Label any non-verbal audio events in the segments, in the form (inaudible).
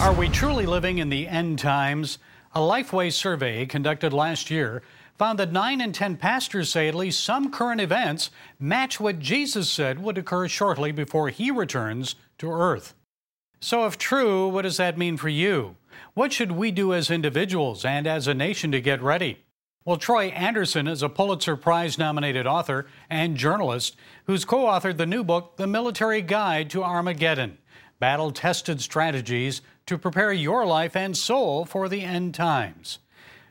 Are we truly living in the end times? A Lifeway survey conducted last year found that 9 in 10 pastors say at least some current events match what Jesus said would occur shortly before he returns to earth. So, if true, what does that mean for you? What should we do as individuals and as a nation to get ready? Well, Troy Anderson is a Pulitzer Prize nominated author and journalist who's co authored the new book, The Military Guide to Armageddon Battle Tested Strategies to Prepare Your Life and Soul for the End Times.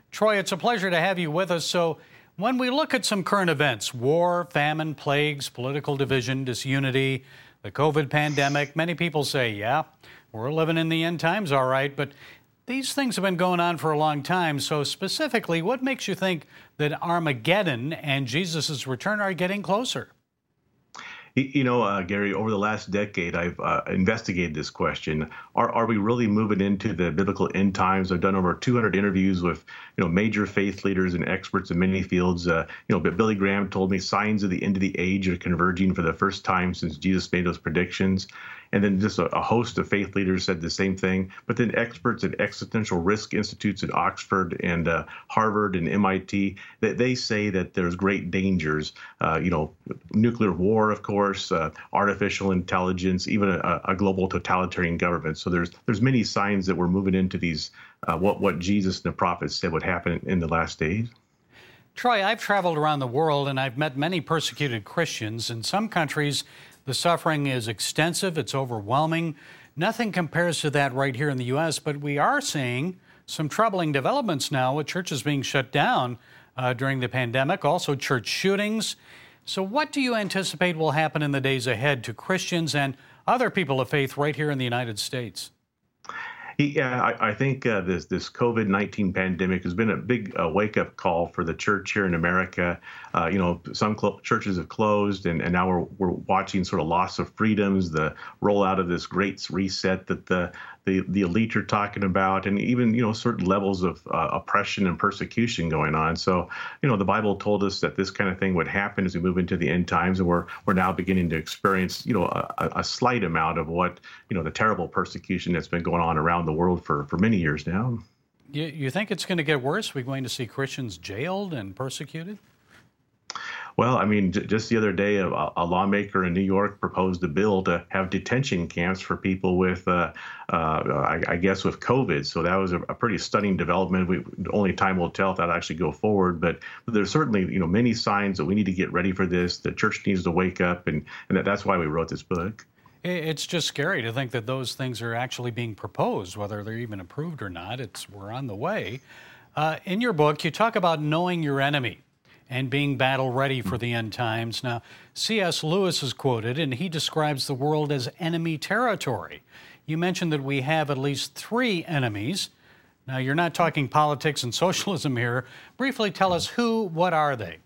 Troy, it's a pleasure to have you with us. So, when we look at some current events war, famine, plagues, political division, disunity, the COVID pandemic, many people say, yeah, we're living in the end times, all right, but these things have been going on for a long time. So, specifically, what makes you think that Armageddon and Jesus' return are getting closer? You know, uh, Gary, over the last decade, I've uh, investigated this question. Are, are we really moving into the biblical end times? I've done over 200 interviews with, you know, major faith leaders and experts in many fields. Uh, you know, but Billy Graham told me signs of the end of the age are converging for the first time since Jesus made those predictions. And then just a, a, host of faith leaders said the same thing. But then experts at existential risk institutes at Oxford and uh, Harvard and MIT, that they say that there's great dangers. Uh, you know, nuclear war, of course, uh, artificial intelligence, even a, a, global totalitarian government. So there's there's many signs that we're moving into these uh, what what Jesus and the prophets said would happen in the last days. Troy, I've traveled around the world and I've met many persecuted Christians. In some countries, the suffering is extensive, it's overwhelming. Nothing compares to that right here in the U.S., but we are seeing some troubling developments now with churches being shut down uh, during the pandemic, also church shootings. So, what do you anticipate will happen in the days ahead to Christians and other people of faith right here in the United States? Yeah, I, I think uh, this this COVID nineteen pandemic has been a big uh, wake up call for the church here in America. Uh, you know, some cl- churches have closed, and, and now we're we're watching sort of loss of freedoms, the rollout of this great reset that the the, the elite are talking about, and even you know certain levels of uh, oppression and persecution going on. So you know the Bible told us that this kind of thing would happen as we move into the end times, and we're we're now beginning to experience you know a, a slight amount of what you know the terrible persecution that's been going on around the world for for many years now. You, you think it's going to get worse? We're going to see Christians jailed and persecuted? Well, I mean, j- just the other day, a, a, lawmaker in New York proposed a bill to have detention camps for people with, uh, uh, I, I, guess, with COVID. So that was a, a, pretty stunning development. We only time will tell if that actually go forward. But, but, there's certainly, you know, many signs that we need to get ready for this. The church needs to wake up, and and that, that's why we wrote this book. It's just scary to think that those things are actually being proposed, whether they're even approved or not. It's we're on the way. Uh, in your book, you talk about knowing your enemy and being battle ready for the end times. Now, C.S. Lewis is quoted, and he describes the world as enemy territory. You mentioned that we have at least three enemies. Now, you're not talking politics and (laughs) socialism here. Briefly tell us who, what are they?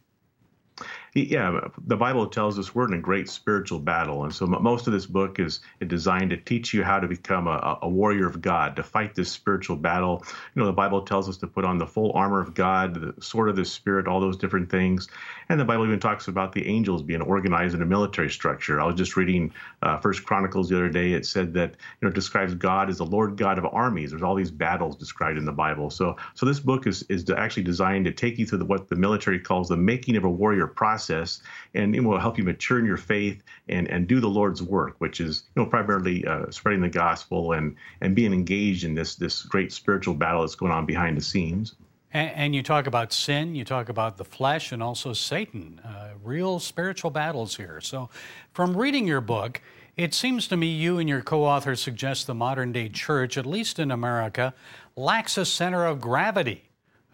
Yeah, the Bible tells us we're in a great spiritual battle, and so most of this book is designed to teach you how to become a, a, warrior of God, to fight this spiritual battle. You know, the Bible tells us to put on the full armor of God, the sword of the Spirit, all those different things. And the Bible even talks about the angels being organized in a military structure. I was just reading uh, First Chronicles the other day. It said that you know it describes God as the Lord God of armies. There's all these battles described in the Bible. So so this book is is actually designed to take you through the, what the military calls the making of a warrior process process, and it will help you mature in your faith and, and do the Lord's work, which is you know primarily uh, spreading the gospel and and being engaged in this this great spiritual battle that's going on behind the scenes. And, and you talk about sin, you talk about the flesh, and also Satan. Uh, real spiritual battles here. So, from reading your book. It seems to me you and your co author suggest the modern day church, at least in America, lacks a center of gravity,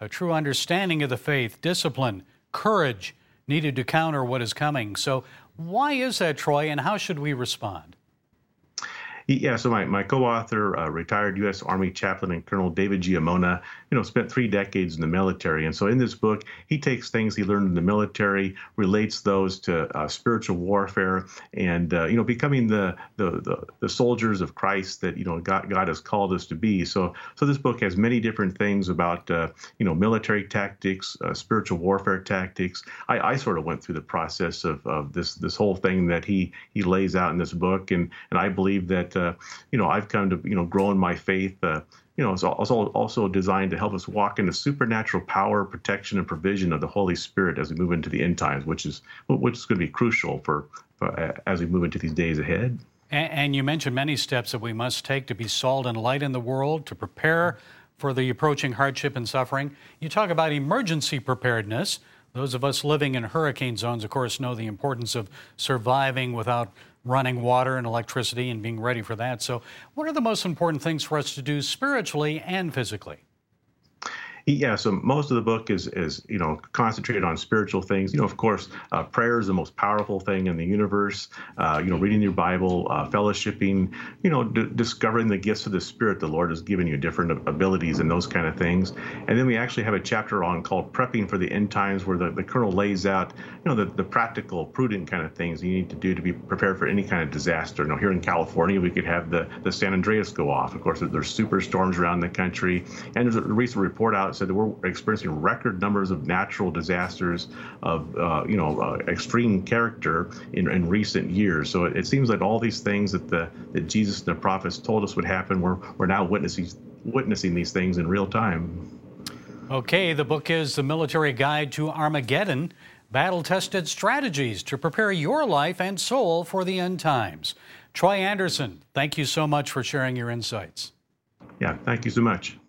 a true understanding of the faith, discipline, courage, needed to counter what is coming. So, why is that, Troy, and how should we respond? Yeah, so my, my co-author, uh, retired U.S. Army chaplain and Colonel David Giammona, you know, spent three decades in the military, and so in this book, he takes things he learned in the military, relates those to uh, spiritual warfare, and uh, you know, becoming the, the, the the soldiers of Christ that you know God God has called us to be. So so this book has many different things about uh, you know military tactics, uh, spiritual warfare tactics. I, I sort of went through the process of, of this this whole thing that he he lays out in this book, and and I believe that uh, you know I've come to you know grow in my faith. Uh, you know, it's also designed to help us walk in the supernatural power, protection, and provision of the Holy Spirit as we move into the end times, which is which is going to be crucial for, for uh, as we move into these days ahead. And, and you mentioned many steps that we must take to be salt and light in the world, to prepare for the approaching hardship and suffering. You talk about emergency preparedness. Those of us living in hurricane zones, of course, know the importance of surviving without running water and electricity and being ready for that. So, what are the most important things for us to do spiritually and physically? Yeah, so most of the book is is you know concentrated on spiritual things. You know, of course, uh, prayer is the most powerful thing in the universe. Uh, you know, reading your Bible, uh, fellowshipping, you know, d- discovering the gifts of the Spirit the Lord has given you, different abilities and those kind of things. And then we actually have a chapter on called prepping for the end times, where the, the colonel lays out, you know, the, the practical, prudent kind of things you need to do to be prepared for any kind of disaster. You know, here in California, we could have the the San Andreas go off. Of course, there's super storms around the country, and there's a recent report out said that we're experiencing record numbers of natural disasters of uh, you know uh, extreme character in, in recent years. So it, it, seems like all these things that the that Jesus and the prophets told us would happen, we're we're now witnessing witnessing these things in real time. Okay, the book is The Military Guide to Armageddon Battle Tested Strategies to Prepare Your Life and Soul for the End Times. Troy Anderson, thank you so much for sharing your insights. Yeah, thank you so much.